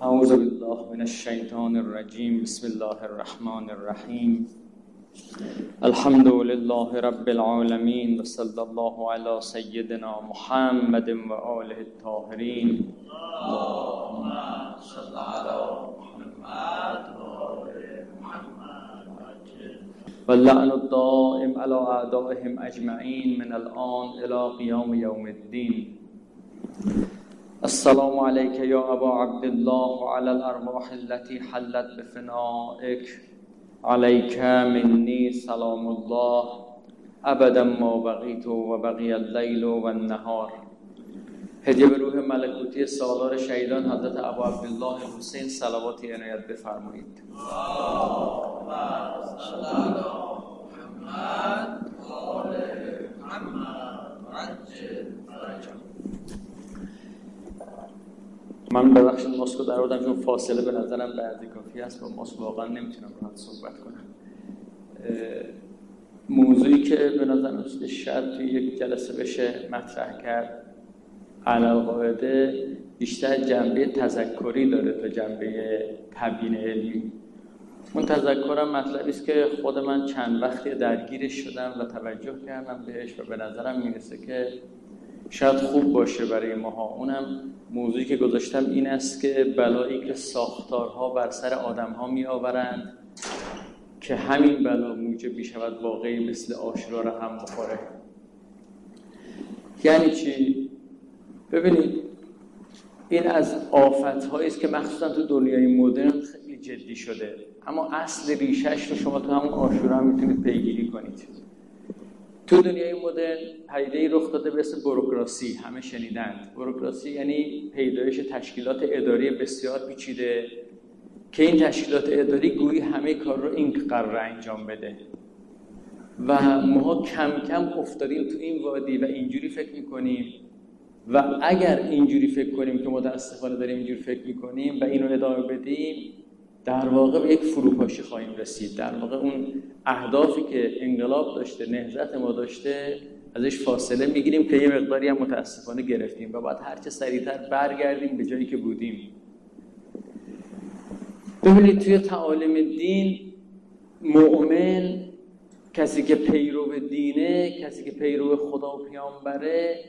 أعوذ بالله من الشيطان الرجيم. بسم الله الرحمن الرحيم. الحمد لله رب العالمين وصلى الله على سيدنا محمد وآله الطاهرين. اللهم صل على محمد واللعن الدائم على أعدائهم أجمعين من الآن إلى قيام يوم الدين. السلام عليك يا أبا عبد الله وعلى الأرواح التي حلت بفنائك عليك مني سلام الله. أبدا ما بقيت وبقي الليل والنهار هدیه به روح ملکوتی سالار شهیدان حضرت ابا عبدالله حسین صلواتی عنایت بفرمایید. من ببخشید ماسکو در آوردم چون فاصله به نظرم بعدی کافی است با ماسک واقعا نمی‌تونم راحت صحبت کنم. موضوعی که به نظر شاید توی یک جلسه بشه مطرح کرد. علاقاعده بیشتر جنبه تذکری داره تا جنبه تبیین علمی. اون تذکرم مطلبی است که خود من چند وقتی درگیرش شدم و توجه کردم بهش و به نظرم می‌رسه که شاید خوب باشه برای ماها. اونم موضوعی که گذاشتم این است که بلایی که ساختارها بر سر آدمها می آورند که همین بلا موجب می شود واقعی مثل آشرا را هم بخوره. یعنی چی؟ ببینید این از آفت است که مخصوصا تو دنیای مدرن خیلی جدی شده. اما اصل ریشش رو شما تو همون آشورا هم می‌تونید پیگیری کنید. تو دنیای مدرن پدیده رخ داده به اسم بروکراسی همه شنیدند. بروکراسی یعنی پیدایش تشکیلات اداری بسیار پیچیده که این تشکیلات اداری گویی همه کار رو این قرار انجام بده. و ما کم کم افتادیم تو این وادی و اینجوری فکر می‌کنیم. و اگر اینجوری فکر کنیم که متاسفانه داریم اینجوری فکر می‌کنیم و اینو ادامه بدیم در واقع به یک فروپاشی خواهیم رسید. در واقع اون اهدافی که انقلاب داشته نهضت ما داشته ازش فاصله می‌گیریم که یه مقداری هم متاسفانه گرفتیم و باید هرچه سریعتر برگردیم به جایی که بودیم. ببینید توی تعالیم دین مؤمن کسی که پیرو دینه کسی که پیرو خدا و پیامبره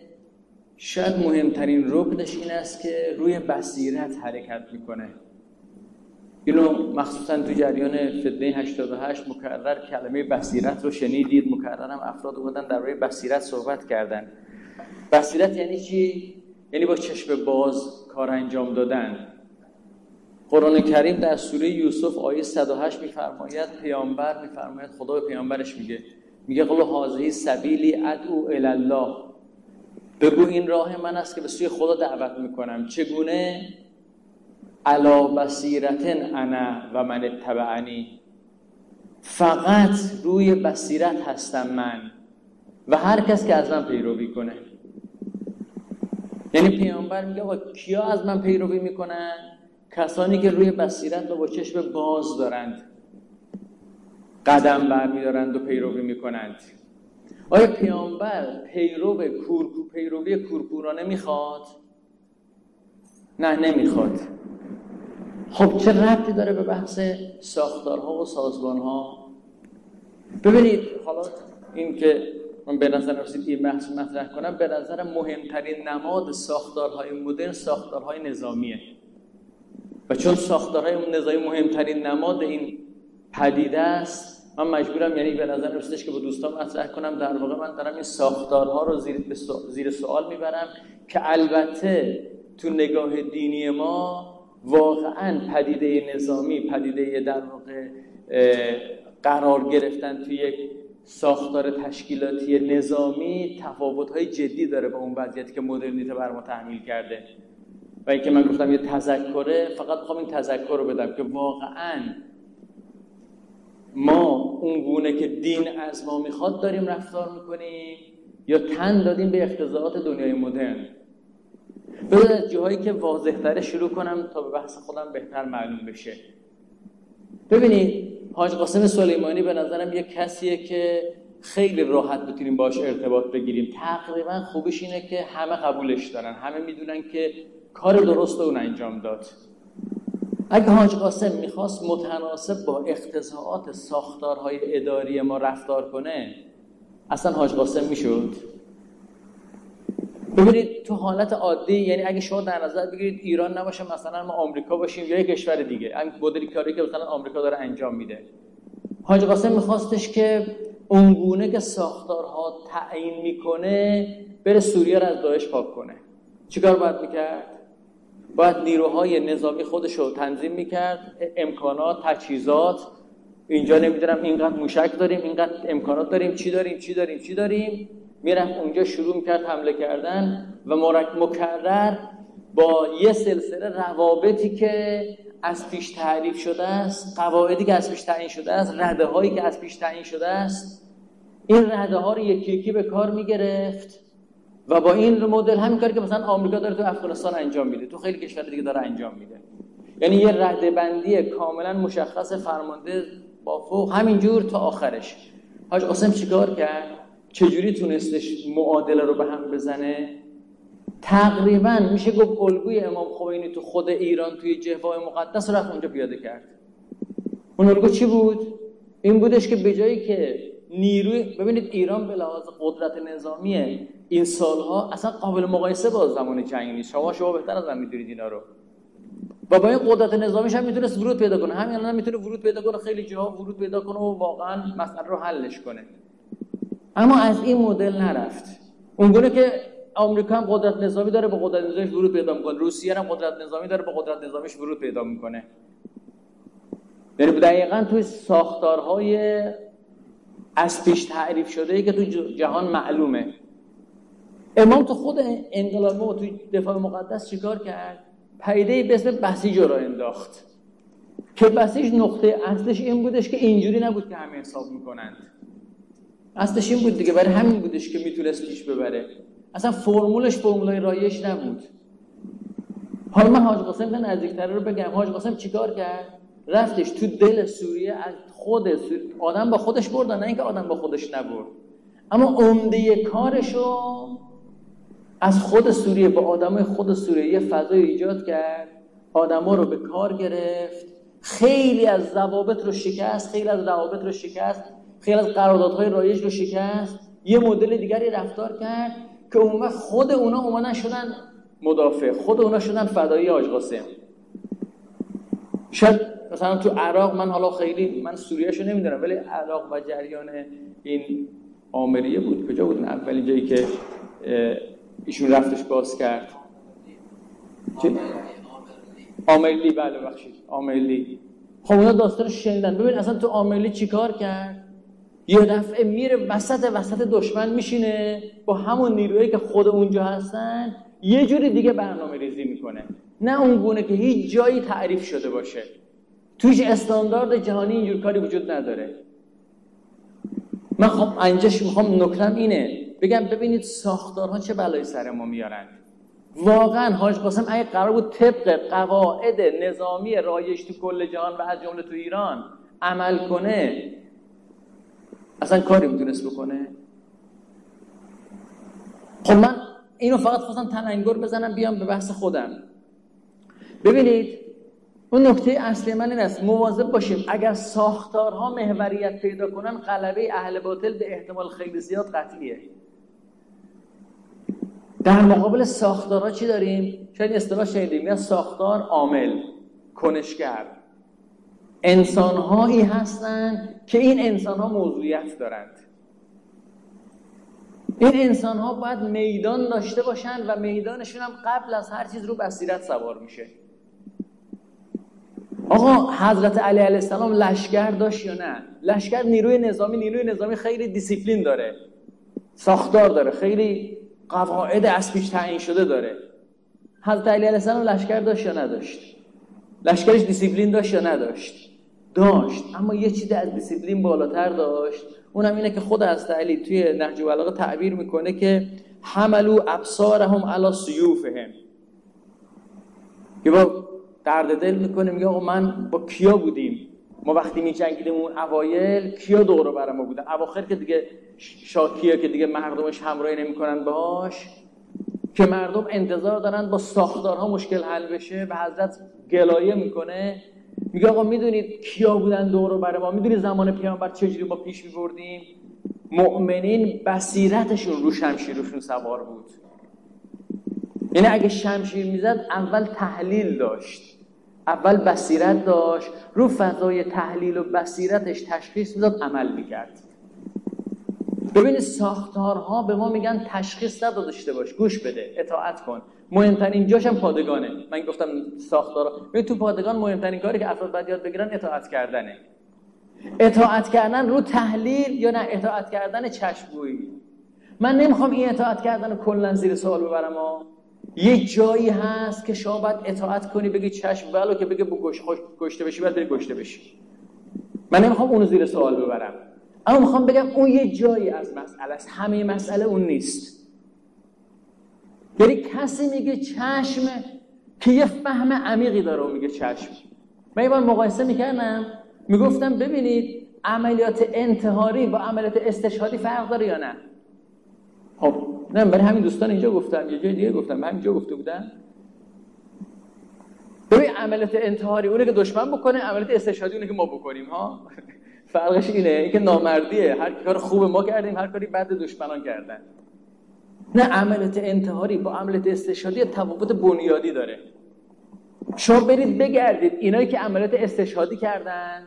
شاید مهمترین رکنش این است که روی بصیرت حرکت می‌کنه. اینو مخصوصا تو جریان فتنه 88 مکرر کلمه بصیرت رو شنیدید. مکرر هم افراد اومدن در روی بصیرت صحبت کردن. بصیرت یعنی چی؟ یعنی با چشم باز کار انجام دادن. قرآن کریم در سوره یوسف آیه 108 میفرماید پیامبر میفرماید خدا به پیامبرش میگه. میگه قل هذه سبیلی ادعو الله. بگو این راه من است که به سوی خدا دعوت می‌کنم. چگونه؟ علا بصیرتن انا و من اتبعنی. فقط روی بصیرت هستم من و هر کس که از من پیروی کنه. یعنی پیامبر میگه با کیا از من پیروی می‌کنن؟ کسانی که روی بصیرت و با چشم باز دارند. قدم برمیدارند و پیروی می‌کنند. آیا پیامبر پیرو کورکو پیروی کورکورانه می‌خواد؟ نه نمی‌خواد. خب چه ربطی داره به بحث ساختارها و سازمانها؟ ببینید حالا این که من به نظر رسید این بحث مطرح کنم به نظر مهمترین نماد ساختارهای مدرن ساختارهای نظامیه. و چون ساختارهای نظامی مهمترین نماد این پدیده است من مجبورم یعنی به نظر رسیدش که با دوستان مطرح کنم در واقع من دارم این ساختارها رو زیر, زیر سوال می‌برم که البته تو نگاه دینی ما واقعا پدیده نظامی پدیده در واقع قرار گرفتن توی یک ساختار تشکیلاتی نظامی تفاوت‌های جدی داره با اون وضعیتی که مدرنیته بر ما تحمیل کرده. و اینکه من گفتم یه تذکره فقط می‌خوام این تذکر رو بدم که واقعا ما اون گونه که دین از ما می‌خواد داریم رفتار می‌کنیم یا تن دادیم به اختزاعات دنیای مدرن. بذار از جاهایی که واضحتره شروع کنم تا به بحث خودم بهتر معلوم بشه. ببینید حاج قاسم سلیمانی به نظرم یه کسیه که خیلی راحت بتونیم باش ارتباط بگیریم. تقریبا خوبش اینه که همه قبولش دارن. همه می‌دونن که کار درست اون انجام داد. اگه حاج قاسم می‌خواست متناسب با اقتضاعات ساختارهای اداری ما رفتار کنه اصلا حاج قاسم می‌شد. ببینید تو حالت عادی یعنی اگه شما در نظر بگیرید ایران نباشه مثلا ما آمریکا باشیم یا یک کشور دیگه. این مدلی کاری که مثلا آمریکا داره انجام میده. حاج قاسم میخواستش که اونگونه که ساختارها تعیین می‌کنه بره سوریه رو از داعش پاک کنه. چیکار باید می‌کرد؟ باید نیروهای نظامی خودش رو تنظیم می‌کرد. امکانات تجهیزات. اینجا نمی‌دونم اینقدر موشک داریم اینقدر امکانات داریم. چی داریم چی داریم چی داریم؟ می‌رفت اونجا شروع می‌کرد حمله کردن و مکرر با یه سلسله روابطی که از پیش تعریف شده است قواعدی که از پیش تعیین شده است رده هایی که از پیش تعیین شده است این رده ها رو یکی یکی به کار می‌گرفت و با این مدل همین کاری که مثلا آمریکا داره تو افغانستان انجام میده تو خیلی کشور دیگه داره انجام میده. یعنی یه رده بندی کاملا مشخص فرمانده با فوق همینجور تا آخرش. حاج قاسم چیکار کرد؟ چجوری تونستش معادله رو به هم بزنه؟ تقریبا میشه گفت الگوی امام خمینی تو خود ایران توی جهوای مقدس رفت اونجا پیاده کرد. اون الگو چی بود؟ این بودش که به جایی که نیروی ببینید ایران به لحاظ قدرت نظامی این سالها اصلا قابل مقایسه با زمان جنگ نیست. شما شما بهتر از من می‌دونید اینا رو. و با این قدرت نظامیش هم می‌تونست ورود پیدا کنه. همین الان می‌تونه ورود پیدا کنه. خیلی جاها ورود پیدا کنه و واقعا مسئله رو حلش کنه. اما از این مدل نرفت. اونگونه که آمریکا هم قدرت نظامی داره به قدرت نظامیش ورود پیدا می‌کنه. روسیه هم قدرت نظامی داره به قدرت نظامیش ورود پیدا می‌کنه. یعنی دقیقا توی ساختارهای از پیش تعریف شده ای که تو جهان معلومه. امام تو خود انقلاب و تو دفاع مقدس چیکار کرد؟ پیده به اسم بسیج رو انداخت. که بسیج نقطه اصلش این بودش که اینجوری نبود که همه حساب می‌کنند. اصلش این بود دیگه برای همین بودش که می‌تونست پیش ببره. اصلا فرمولش فرمولای رایش نبود. حالا من حاج قاسم نزدیکتر رو بگم. حاج قاسم چیکار کرد؟ رفتش تو دل سوریه از خود سوریه آدم با خودش بردن نه اینکه آدم با خودش نبرد. اما عمده کارشو از خود سوریه با آدمای خود سوریه یه فضای ایجاد کرد. آدما رو به کار گرفت. خیلی از ضوابط رو شکست خیلی از روابط رو شکست. خیلی از قراردادهای رایج رو شکست. یه مدل دیگری رفتار کرد که اون خود اونا اومدن شدن مدافع خود اونا شدن فدایی آج قاسم. شاید مثلا تو عراق من حالا خیلی من سوریهشو نمی‌دونم ولی عراق و جریان این آمریه بود. کجا بود؟ اولین جایی که ایشون رفتش باز کرد؟ آمرلی بله بخشید آمرلی. خب اونا داستان شنیدن. ببین اصلا تو آمرلی چیکار کرد؟ یه دفعه میره وسط وسط دشمن میشینه با همون نیرویی که خود اونجا هستن یه جوری دیگه برنامه ریزی می‌کنه. نه اون گونه که هیچ جایی تعریف شده باشه. توش استاندارد جهانی اینجور کاری وجود نداره. من خب انجاش می‌خوام نکرم اینه. بگم ببینید ساختارها چه بلایی سر ما میارن. واقعا حاج قاسم اگه قرار بود طبق قواعد نظامی رایج تو کل جهان و از جمله تو ایران عمل کنه اصلا کاری می‌تونست بکنه؟ خب من اینو فقط خواستم تننگر بزنم بیام به بحث خودم. ببینید اون نکته اصلی من این است مواظب باشیم اگر ساختارها محوریت پیدا کنن غلبه اهل باطل به احتمال خیلی زیاد قطعیه. در مقابل ساختارها چی داریم؟ شاید اصطلاح شنیدیم یا ساختار عامل کنشگر. انسانهایی هستند که این انسانها موضوعیت دارند. این انسان ها باید میدان داشته باشند و میدانشون هم قبل از هر چیز رو بصیرت سوار میشه. آقا حضرت علی علیه السلام لشکر داشت یا نه؟ لشکر نیروی نظامی نیروی نظامی خیلی دیسیپلین داره. ساختار داره. خیلی قواعد از پیش تعیین شده داره. حضرت علی علیه السلام لشکر داشت یا نداشت؟ لشکرش دیسیپلین داشت یا نداشت؟ داشت. اما یه چیز از دیسیپلین بالاتر داشت. اونم اینه که خود از علی توی نهج البلاغه تعبیر می‌کنه که حملوا بصائرهم علی أسیافهم. که با درد دل می‌کنه میگه آقا من با کیا بودیم؟ ما وقتی میجنگیدیم اون اوایل کیا دور بر ما بودن؟ اواخر که دیگه شاکیه که دیگه مردمش همراهی نمی‌کنن باش که مردم انتظار دارن با ساختارها مشکل حل بشه و حضرت گلایه می‌کنه. میگه آقا می‌دونید کیا بودن دور بر ما؟ می‌دونید زمان پیامبر چجوری ما پیش میبردیم؟ مؤمنین بصیرتشون رو شمشیرشون سوار بود. یعنی اگه شمشیر می‌زد اول تحلیل داشت. اول بصیرت داشت رو فضای تحلیل و بصیرتش تشخیص می‌داد عمل می‌کرد. ببینید ساختارها به ما میگن تشخیص نداشته باش گوش بده اطاعت کن. مهمترین جاش هم پادگانه. من گفتم ساختارها. ببین تو پادگان مهمترین کاری که افراد باید یاد بگیرن اطاعت کردنه. اطاعت کردن رو تحلیل یا نه؟ اطاعت کردن چشمگویی. من نمی‌خوام این اطاعت کردن کلا زیر سوال ببرم ها یه جایی هست که شما باید اطاعت کنی بگی چشم ولو که بگه گوش گشته بشی باید بری گشته بشی. من نمی‌خوام اونو زیر سوال ببرم. اما می‌خوام بگم اون یه جایی از مسئله است. همه مسئله اون نیست. یعنی کسی میگه چشم که یه فهم عمیقی داره و میگه چشم. من یه مقایسه می‌کردم می‌گفتم ببینید عملیات انتحاری با عملیات استشهادی فرق داره یا نه؟ خب نه برای همین دوستان اینجا گفتم یه جای دیگه گفتم من همینجا گفته بودم. ببین عملیات انتحاری اونه که دشمن بکنه عملیات استشهادی اونه که ما بکنیم ها؟ فرقش اینه اینکه نامردیه. هر کار خوب ما کردیم هر کاری بد دشمنان کردن. نه عملیات انتحاری با عملیات استشهادی تفاوت بنیادی داره. شما برید بگردید اینایی که عملیات استشهادی کردن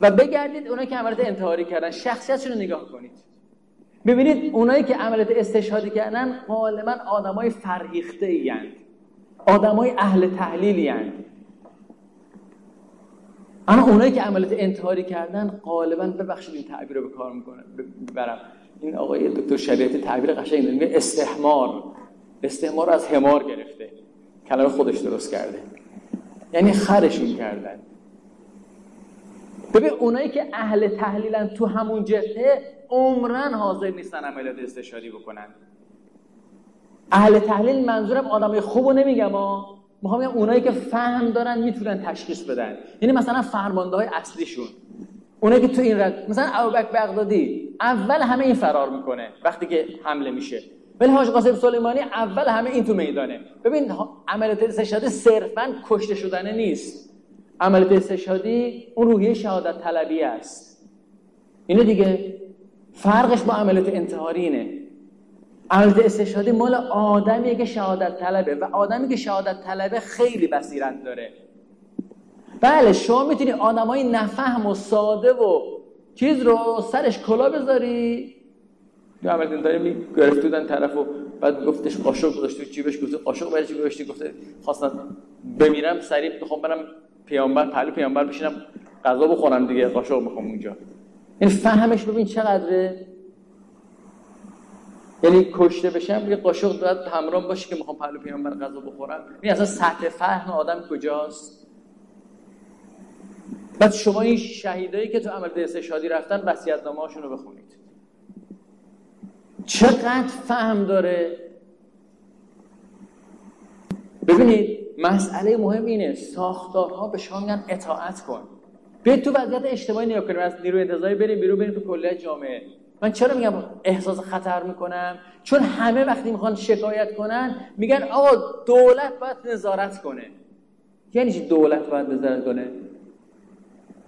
و بگردید اونایی که عملیات انتحاری کردن. شخصیتشون رو نگاه کنید. ببینید اونایی که عملیات استشهادی کردن غالبا آدمای فرهیخته ایند آدمای اهل تحلیلی هستند. اما اونایی که عملیات انتحاری کردن غالبا ببخشید این تعبیر رو به کار می‌کنه ببرم. این آقای دکتر شریعتی تعبیر قشنگ میگه استحمار. استحمار از حمار گرفته. کلمه خودش درست کرده. یعنی خرشون کردن. ببین اونایی که اهل تحلیلن تو همون جهه عمرن حاضر نیستن عملیات استشاری بکنن. اهل تحلیل منظورم آدمای خوبو نمیگم ها می‌خوام بگم اونایی که فهم دارن می‌تونن تشخیص بدن. یعنی مثلا فرمانده های اصلیشون. اونایی که تو این رد مثلا ابوبکر بغدادی اول همه این فرار می‌کنه وقتی که حمله میشه. ولی حاج قاسم سلیمانی اول همه این تو میدانه. ببین عملیات استشهادی صرفا کشته شدنه نیست. عملیات استشهادی اون روحیه شهادت طلبی است. اینه دیگه فرقش با عملیات انتحاری اینه عملیات استشهادی مال آدمیه که شهادت طلبه و آدمی که شهادت طلبه خیلی بصیرت داره. بله شما می‌تونی آدمای نفهم و ساده و چیز رو سرش کلا بذاری. یا عملیات انتحاری گرفت بودن طرف و بعد گفتش قاشق گذاشت تو جیبش گفت قاشق برای چی گذاشتی؟ گفته خواستم بمیرم سریع بخوام برم پیامبر پهلو پیامبر بشینم غذا بخورم دیگه قاشق می‌خوام اونجا. این فهمش ببین چقدره؟ یعنی کشته بشم یه قاشق باید همراه باشه که می‌خوام پهلو پیامبر غذا بخورم. این اصلا سطح فهم آدم کجاست؟ بعد شما این شهیدایی که تو عمل استشهادی رفتن وصیت‌نامه هاشون رو بخونید. چقدر فهم داره؟ ببینید مسئله مهم اینه ساختارها به شما میگن اطاعت کن. بیاید تو وضعیت اجتماعی نگاه کنیم از نیروی انتظاری بریم بیرون بریم تو کلیه جامعه. من چرا میگم احساس خطر می‌کنم؟ چون همه وقتی می‌خوان شکایت کنن میگن آقا دولت باید نظارت کنه. یعنی چی دولت باید نظارت کنه؟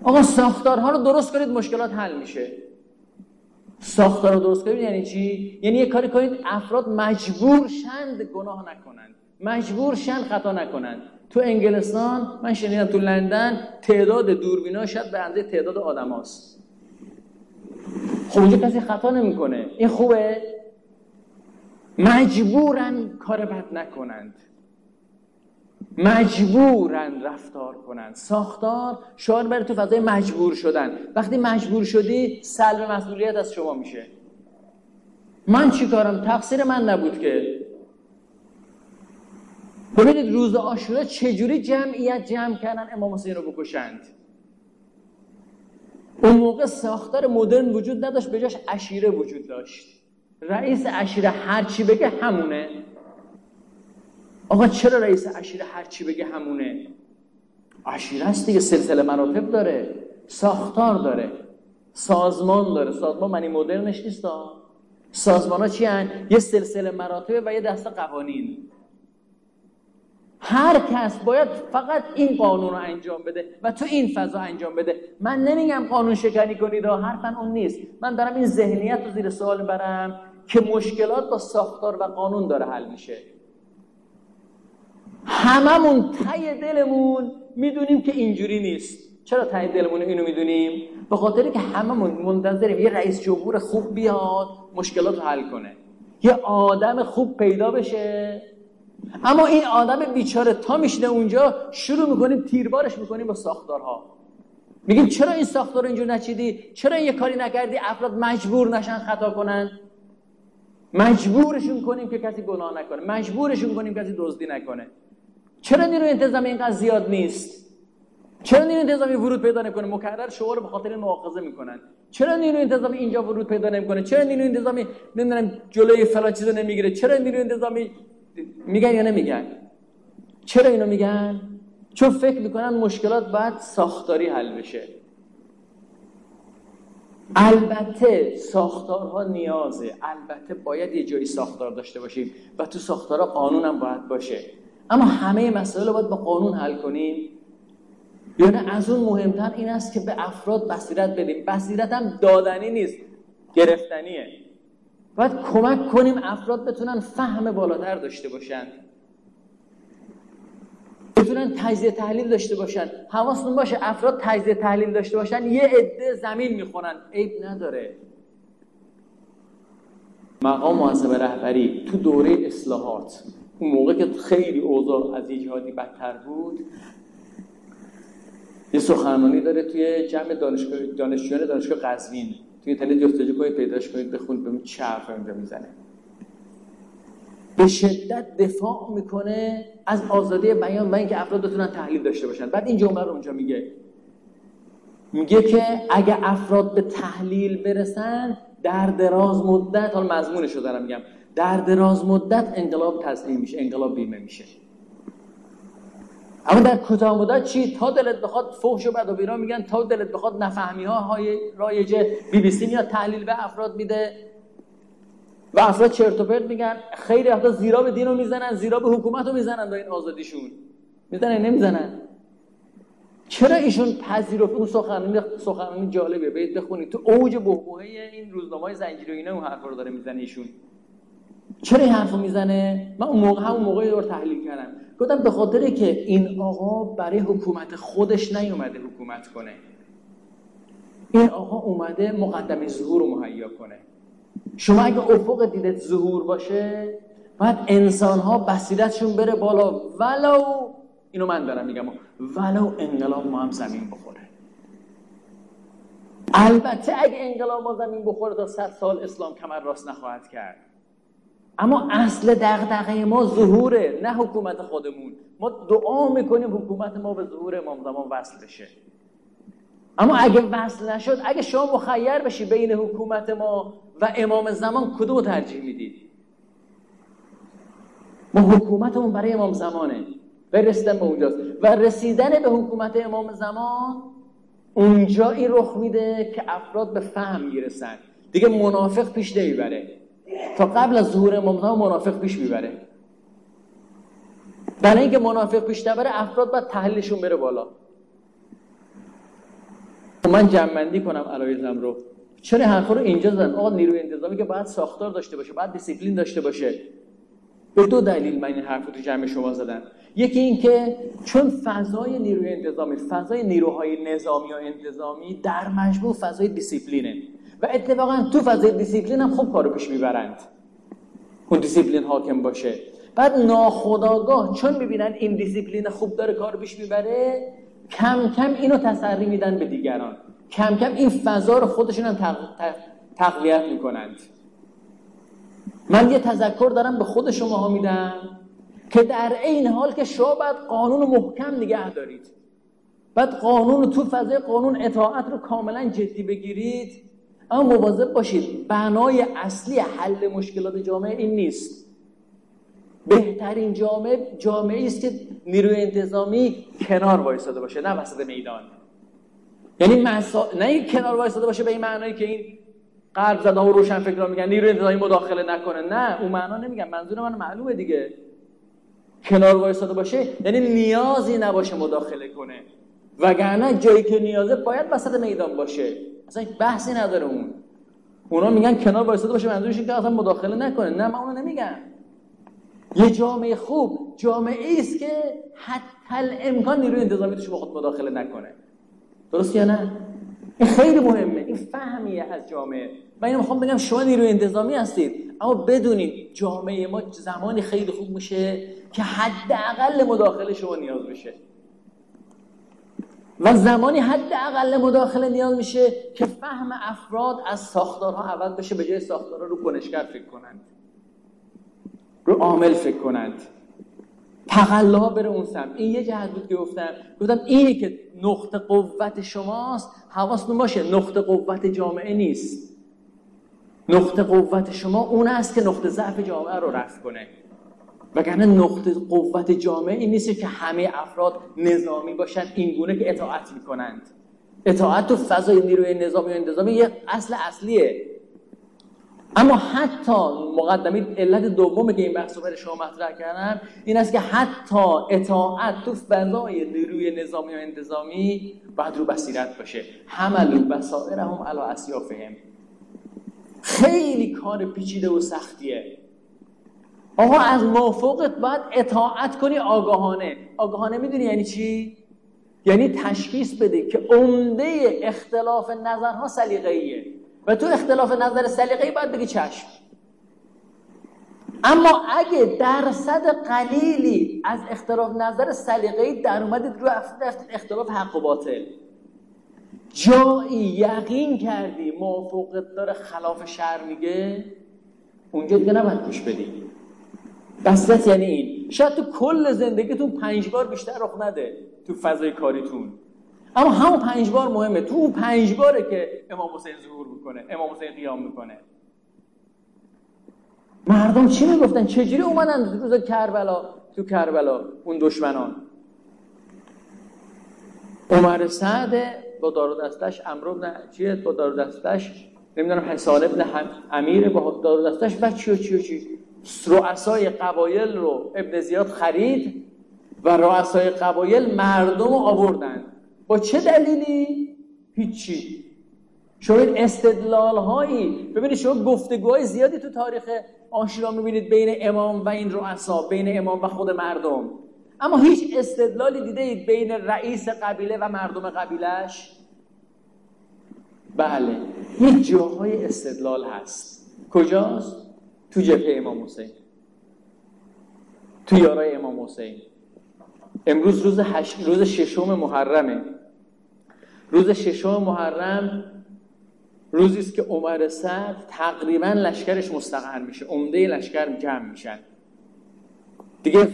آقا ساختارها رو درست کنید مشکلات حل میشه. ساختار رو درست کنید یعنی چی؟ یعنی یه کاری کنید افراد مجبور شند گناه نکنند. مجبور شند خطا نکنند. تو انگلستان من شنیدم تو لندن تعداد دوربینا شاید به اندازه تعداد آدماست. خب اونجا کسی خطا نمی‌کنه. این خوبه؟ مجبورن کار بد نکنند. مجبورن رفتار کنند. ساختار شعار بره تو فضای مجبور شدن. وقتی مجبور شدی سلب مسئولیت از شما میشه. من چی کارم؟ تقصیر من نبود که. ببینید روز آشورا چجوری جمعیت جمع کردن امام حسین رو بکشند؟ اون موقع ساختار مدرن وجود نداشت به جاش اشیره وجود داشت. رئیس اشیره هر چی بگه همونه. آقا چرا رئیس اشیره هر چی بگه همونه؟ اشیره است دیگه سلسله مراتب داره ساختار داره سازمان داره. سازمان منی مدرنش نیست سازمان ها چی هن؟ یه سلسله مراتبه و یه دست قوانین. هر کس باید فقط این قانون رو انجام بده و تو این فضا انجام بده. من نمیگم قانون شکنی کنید و حرفا اون نیست. من دارم این ذهنیت رو زیر سوال برم که مشکلات با ساختار و قانون داره حل میشه. هممون ته دلمون می‌دونیم که اینجوری نیست. چرا ته دلمون اینو می‌دونیم؟ به خاطر که هممون منتظریم یه رئیس جمهور خوب بیاد مشکلات رو حل کنه. یه آدم خوب پیدا بشه. اما این آدم بیچاره تا میشنه اونجا شروع می‌کنیم تیربارش می‌کنیم با ساختارها. میگیم چرا این ساختار اینجور نچیدی؟ چرا این یه کاری نکردی؟ افراد مجبور نشن خطا کنن. مجبورشون کنیم که کسی گناه نکنه. مجبورشون کنیم کسی دزدی نکنه. چرا نیروی انتظامی اینقدر زیاد نیست؟ چرا نیروی انتظامی ورود پیدا نکنه؟ مکرر شما رو به خاطر این مؤاخذه می‌کنن. چرا نیروی انتظامی اینجا ورود پیدا نمی‌کنه؟ چرا نیروی انتظامی نمی‌دونم جلوی فلان چیزو نمی‌گیره؟ چرا نیروی انتظامی میگن یا نمیگن؟ چرا اینو میگن؟ چون فکر می‌کنن مشکلات باید ساختاری حل بشه. البته ساختارها نیازه. البته باید یه جایی ساختار داشته باشیم و تو ساختارها قانون هم باید باشه. اما همه مسائل رو باید با قانون حل کنیم. یا نه از اون مهمتر این است که به افراد بصیرت بدیم. بصیرت هم دادنی نیست گرفتنیه. باید کمک کنیم افراد بتونن فهم بالاتر داشته باشن. بتونن تجزیه تحلیل داشته باشن. حواستون باشه افراد تجزیه تحلیل داشته باشن یه عده زمین می‌خونن عیب نداره. مقام محاسبه رهبری تو دوره اصلاحات اون موقع که خیلی اوضاع از جهادی بدتر بود یه سخنرانی داره توی جمع دانشجویان دانشگاه قزوین. توی اینترنت جستجو کنید پیداش کنید بخونید ببینید چه حرفی اونجا می‌زنه. به شدت دفاع می‌کنه از آزادی بیان و اینکه افراد بتونن تحلیل داشته باشن. بعد این جمله رو اونجا میگه. میگه که اگه افراد به تحلیل برسن در دراز مدت حالا مضمونش رو دارم میگم در دراز مدت انقلاب تسلیم میشه انقلاب بیمه میشه. اما در کوتاه مدت چی؟ تا دلت بخواد فحش و بد و بیرا میگن تا دلت بخواد نفهمی ها های رایجه بی بی سی میاد تحلیل به افراد میده. و افراد چرت و پرت میگن خیلی وقتا زیرا به دین رو می‌زنن زیرا به حکومت رو می‌زنن با این آزادیشون. می‌زنن نمی‌زنن؟ چرا ایشون پذیرفت؟ اون سخنرانی سخنرانی جالبه برید بخونید. تو اوج بحبوحه این روزنامه‌های زنجیره اینا اون حرفا رو داره می‌زنه ایشون. چرا این حرفو می‌زنه؟ من اون موقع همون موقعی رو تحلیل کردم. گفتم به خاطر که این آقا برای حکومت خودش نیومده حکومت کنه. این آقا اومده مقدمه ظهور رو مهیا کنه. شما اگه افق دیدت ظهور باشه باید انسان ها بصیرتشون بره بالا. ولو اینو من دارم میگم. ولو انقلاب ما هم زمین بخوره. البته اگه انقلاب ما زمین بخوره تا صد سال اسلام کمر راست نخواهد کرد. اما اصل دغدغه ما ظهوره نه حکومت خودمون. ما دعا می‌کنیم حکومت ما به ظهور امام زمان وصل بشه. اما اگه وصل نشد اگه شما مخیر بشی بین حکومت ما و امام زمان کدوم ترجیح می‌دید؟ ما حکومتمون برای امام زمانه. و رسیدن به اونجاست. و رسیدن به حکومت امام زمان اونجا رخ میده که افراد به فهم می‌رسن. دیگه منافق پیش نمی‌بره تا قبل از ظهور امام زمان منافق پیش می‌بره. برای اینکه منافق پیش نبره افراد باید تحلیلشون بره بالا. من جمع‌بندی کنم عرایضم رو. چرا حرفا رو اینجا زدن؟ آقا نیروی انتظامی که باید ساختار داشته باشه باید دیسیپلین داشته باشه. به دو دلیل من این حرف رو تو جمع شما زدم. یکی این که چون فضای نیروی انتظامی فضای نیروهای نظامی و انتظامی در مجموع فضای دیسیپلینه. و اتفاقا تو فضای دیسیپلین هم خوب کارو پیش می‌برند. اون دیسیپلین حاکم باشه. بعد ناخداگاه چون می‌بینن این دیسیپلین خوب داره کار پیش می‌بره کم کم اینو تسری میدن به دیگران. کم کم این فضا رو خودشون هم تقویت می‌کنند. من یه تذکر دارم به خود شما میدم که در این حال که شما باید قانون محکم نگه دارید. بعد قانون تو فضای قانون اطاعت رو کاملا جدی بگیرید. اما مواظب باشید بنای اصلی حل مشکلات جامعه این نیست. بهترین جامعه جامعه است که نیروی انتظامی کنار وایساده باشه نه وسط میدان. یعنی مسا... نه این کنار وایساده باشه به این معنایی که این قلب زده و روشن فکر میگن نیروی انتظامی مداخله نکنه. نه اون معنا نمیگم منظور من معلومه دیگه. کنار وایساده باشه یعنی نیازی نباشه مداخله کنه. وگرنه جایی که نیازه باید وسط میدان باشه. اصلا بحثی نداره اون. اونا میگن کنار وایساده باشه منظورش که اصلا مداخله نکنه. نه من اونو نمیگم. یه جامعه خوب جامعه است که حتی امکان نیروی انتظامی توش خود مداخله نکنه. درست یا نه؟ این خیلی مهمه. این فهمیه از جامعه. من اینو می‌خوام بگم شما نیروی انتظامی هستید اما بدونید جامعه ما زمانی خیلی خوب میشه که حداقل مداخله شما نیاز بشه. و زمانی حداقل مداخله نیاز میشه که فهم افراد از ساختارها عوض بشه به جای ساختارها رو کنشگر فکر کنند. رو عامل فکر کنند. تقلا بره اون سمت. این یه جهت بود که گفتم. گفتم اینی که نقطه قوت شماست حواستون باشه. نقطه قوت جامعه نیست. نقطه قوت شما اون است که نقطه ضعف جامعه رو رفع کنه. وگرنه نقطه قوت جامعه این نیست که همه افراد نظامی باشن این گونه که اطاعت می‌کنند. اطاعت تو فضای نیروی نظامی و انتظامی یه اصل اصلیه. اما حتی مقدمی علت دومی که این بحث رو برای شما مطرح کردم این است که حتی اطاعت تو فضای نیروی نظامی و انتظامی باید رو بصیرت باشه. حملو بسائرهم علی اسیافهم خیلی کار پیچیده و سختیه. آقا از موافقت باید اطاعت کنی آگاهانه. آگاهانه می‌دونی یعنی چی؟ یعنی تشخیص بده که عمده اختلاف نظرها سلیقه‌ایه. و تو اختلاف نظر سلیقه‌ای باید بگی چشم. اما اگه درصد قلیلی از اختلاف نظر سلیقه‌ای در اومدید رو اختلاف حق و باطل. جایی یقین کردی موافقت داره خلاف شر میگه اونجا دیگه نباید گوش بدی. بسیت یعنی این. شاید تو کل زندگیتون پنج بار بیشتر رخ نده تو فضای کاریتون. اما همون پنج بار مهمه. تو اون پنج باره که امام حسین ظهور می‌کنه امام حسین قیام می‌کنه. مردم چی می‌گفتن؟ چجوری اومدن روز کربلا؟ تو کربلا اون دشمنان. عمر سعد با دار دستش امر ابن چیه با دار دستش نمی‌دونم حسان ابن امیر با دار دستش و چی و چی و چی؟ رؤسای قبایل رو ابن زیاد خرید و رؤسای قبایل مردم رو آوردن. با چه دلیلی؟ هیچی. شما این استدلال هایی ببینید شما گفتگوهای زیادی تو تاریخ آشورا می‌بینید بین امام و این رؤسا بین امام و خود مردم. اما هیچ استدلالی دیده اید بین رئیس قبیله و مردم قبیلش بله. یک جاهای استدلال هست. کجاست؟ تو جبهه امام حسین. تو یارای امام حسین. امروز روز, هش... روز ششم محرمه. روز ششم محرم روزی است که عمر سعد تقریبا لشکرش مستقر میشه. عمده لشکر جمع میشن. دیگه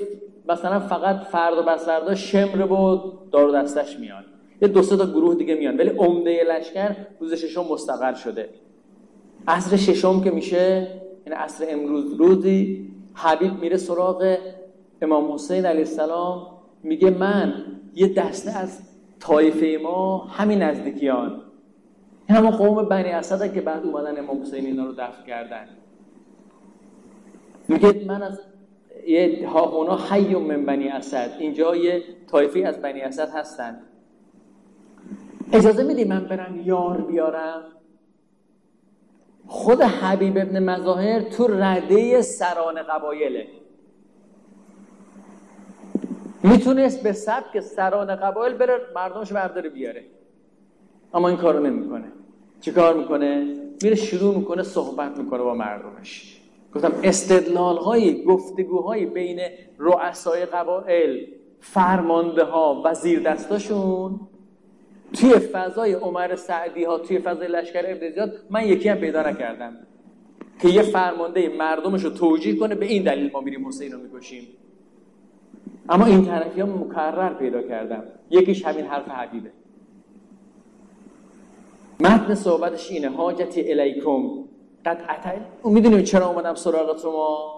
مثلا فقط فرد و بسردا شمر و دار دستش میان. یه دو سه تا گروه دیگه میان. ولی عمده لشکر روز ششم مستقر شده. عصر ششم که میشه این عصر امروز روزی حبیب میره سراغ امام حسین علیه السلام میگه من یه دسته از طایفه ما همین نزدیکیان. این همه قوم بنی اسد که بعد اومدن امام حسین اینا رو دفع کردن. میگه من از یه ها اونا حی من بنی اسد اینجا یه طایفه از بنی اسد هستن. اجازه میدی من برم یار بیارم؟ خود حبیب ابن مظاهر تو رده سران قبایله. می‌تونست به سبک سران قبایل بره مردمش برداره بیاره. اما این کارو نمی‌کنه. چی کار می‌کنه؟ میره شروع می‌کنه صحبت می‌کنه با مردمش. گفتم استدلال های گفتگوهای بین رؤسای قبایل فرمانده ها وزیر دستاشون توی فضای عمر سعدی ها توی فضای لشکر ابن زیاد من یکی هم پیدا نکردم که یه فرمانده مردمش رو توجیه کنه به این دلیل ما میریم حسین رو می‌کشیم. اما این طرفی ها مکرر پیدا کردم. یکیش همین حرف حبیبه. متن صحبتش اینه حاجتی الیکم قد اتای می‌دونیم چرا اومدم سراغ شما؟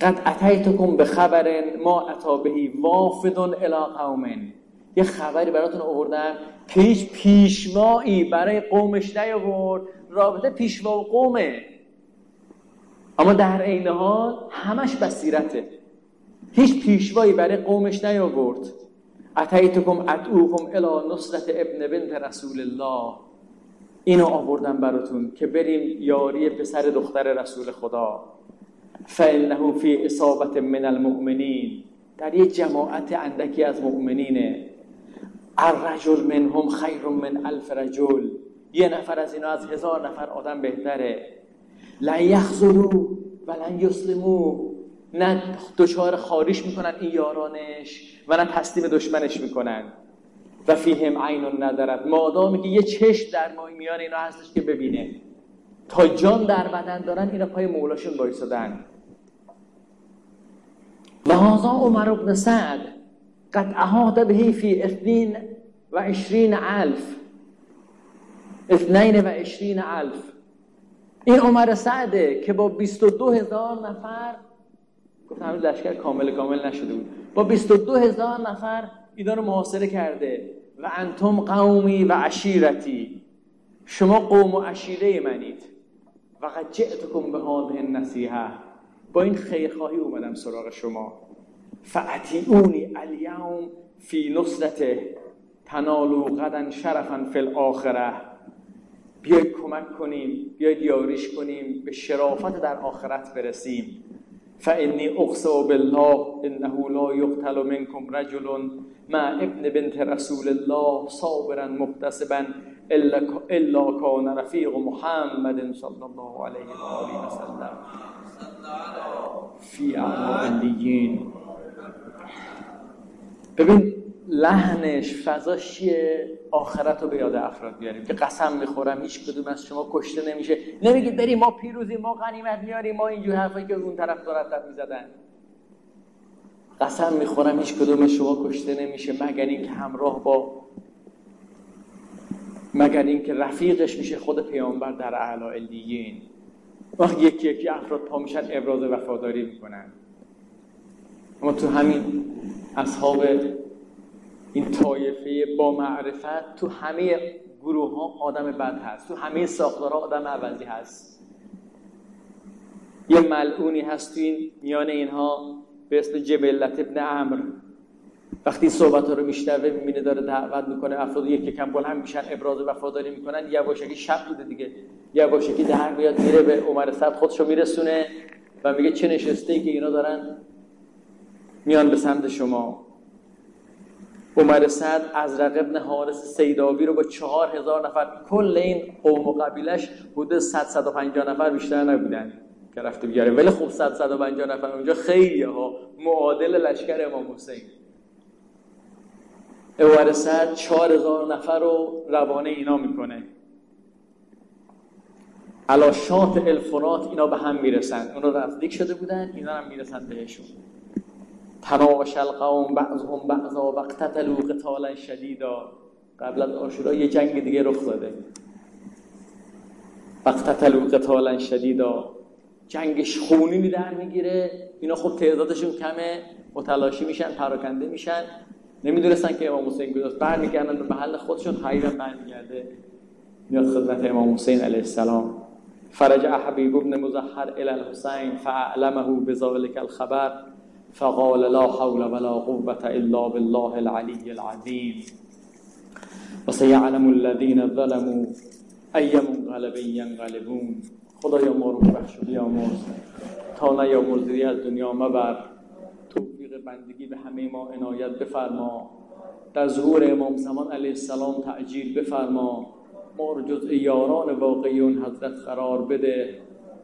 قد اتیتکم به خبر ما اتا بهی وافدون الی قومن. یه خبری براتون آوردم. هیچ پیشوایی برای قومش نیاورد. رابطه پیشوا و قومه. اما در عین حال همش بصیرته. هیچ پیشوایی برای قومش نیاورد. اتیتکم ادعوکم الی نصرت ابن بنت رسول الله. اینو آوردم براتون که بریم یاری پسر دختر رسول خدا. فانه فی اصابت من المؤمنین. در یه جماعت اندکی از مؤمنینه. الرجل منهم خیر من الف رجل. یه نفر از اینا از هزار نفر آدم بهتره. لن یخذلوا و لن یسلمو نه دچار خارش می‌کنن این یارانش و نه تسلیم دشمنش می‌کنن. و فیهم عین ندارد مادامی که یه چشم در میان اینا هستش که ببینه. تا جان در بدن دارن اینا پای مولاشون بایستدن و هذا عمر بن سعد. قد احاط به فی اثنین و عشرین الف. اثنین و عشرین الف. این عمر سعده که با 22 هزار نفر گفتم همین لشکر کامل کامل نشده بود. با 22 هزار نفر اینا رو محاصره کرده. و انتم قومی و عشیرتی. شما قوم و عشیره منید. و قد جئتکم به هذه النصیحه. با این خیرخواهی اومدم سراغ شما. فعتیونی الیوم فی نصرته تنالو غدا شرفا فی الاخره بیاید کمک کنیم بیاید یاریش کنیم به شرافت در آخرت برسیم. فانی اقسم بالله انه لا یقتل منکم رجل مع ابن بنت رسول الله صابرا محتسبا الا کان رفیق محمد صلی الله علیه و آله و سلم. فی اعلی ببین لحنش فضاش چیه؟ آخرت رو به یاد افراد بیاریم که قسم می‌خورم هیچ کدوم از شما کشته نمیشه. نمیگید بریم ما پیروزی ما غنیمت میاریم ما اینجور حرفایی که اون طرف دارد می‌زدن. قسم می‌خورم هیچ کدوم شما کشته نمیشه مگر اینکه همراه با مگر اینکه رفیقش میشه خود پیامبر در اعلی علیین وقتی یکی یکی افراد پا میشن ابراز وفاداری می‌کنن. اما تو همین اصحاب این طایفه با معرفت تو همه گروه ها آدم بد هست تو همه ساختارها آدم عوضی هست. یه ملعونی هست تو این میان اینها به اسم جبلت ابن امر وقتی صحبت ها رو میشنوه می‌بینه داره دعوت می‌کنه افراد یک کم بلند میشن ابراز وفاداری می‌کنن یواشکی شب بوده دیگه. یواشکی در میاد میره به عمر صد خودشو میرسونه و میگه چه نشسته ای که اینا دارن میان به سمت شما. عمر سعد از ابن حارس سیداوی رو با چهار هزار نفر کل این قوم و قبیلش حدود 100 150 نفر بیشتر نبودن که رفته بیاره ولی خب 100 150 نفر اونجا خیلی ها. معادل لشکر امام حسین. عمر سعد 4000 نفر رو روانه اینا می‌کنه. علاشات الفرات اینا به هم می‌رسن. اونا نزدیک شده بودن اینا هم می‌رسن بهشون. تناوش القوم بعضهم بعضا و اقتتلوا قتالا شدیدا. قبل از آشورا یه جنگ دیگه رخ داده. اقتتلوا قتالا شدیدا. جنگش خونینی در می‌گیره. اینا خب تعدادشون کمه. متلاشی میشن پراکنده میشن. نمی‌دونستن که امام حسین کجاست. برمیگردن به محل خودشون حیرا برمیگرده. میاد خدمت امام حسین علیه السلام. فرج حبیب ابن مزحر الى الحسین فاعلمه بذلك الخبر. فقال لا حول ولا قوة إلا بالله العلي العظيم. وسيعلم الذين ظلموا أي منقلب ينقلبون. خدایا ما رو بخش بیامرز تا نیامرزی از دنیا مبر. توفیق بندگی به همه ما عنایت بفرما. در ظهور امام زمان علیه السلام تعجیل بفرما. ما رو جز یاران واقعی اون حضرت قرار بده.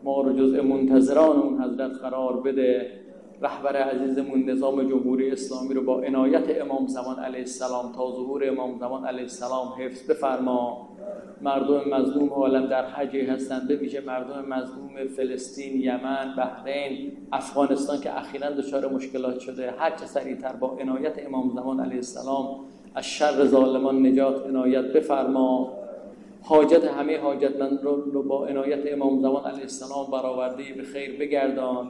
ما رو جز منتظران اون حضرت قرار بده. رهبر عزیزمون نظام جمهوری اسلامی رو با عنایت امام زمان علیه السلام تا ظهور امام زمان علیه السلام حفظ بفرما. مردم مظلوم حالا در حجی هستند بویژه مردم مظلوم فلسطین یمن بحرین افغانستان که اخیرا دچار مشکلات شده. هر چه سریعتر با عنایت امام زمان علیه السلام از شر ظالمان نجات عنایت بفرما. حاجت همه حاجتمند رو با عنایت امام زمان علیه السلام برآورده به خیر بگردان.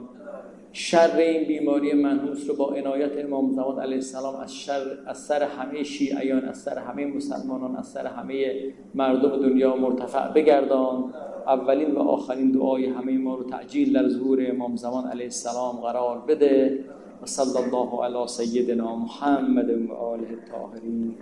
شر این بیماری منحوس رو با عنایت امام زمان علیه السلام از, شر، از سر همه شیعیان از سر همه مسلمانان از سر همه مردم دنیا مرتفع بگردان. اولین و آخرین دعای همه ما رو تعجیل در ظهور امام زمان علیه السلام قرار بده. و صلی الله علی سیدنا محمد و آله الطاهرین.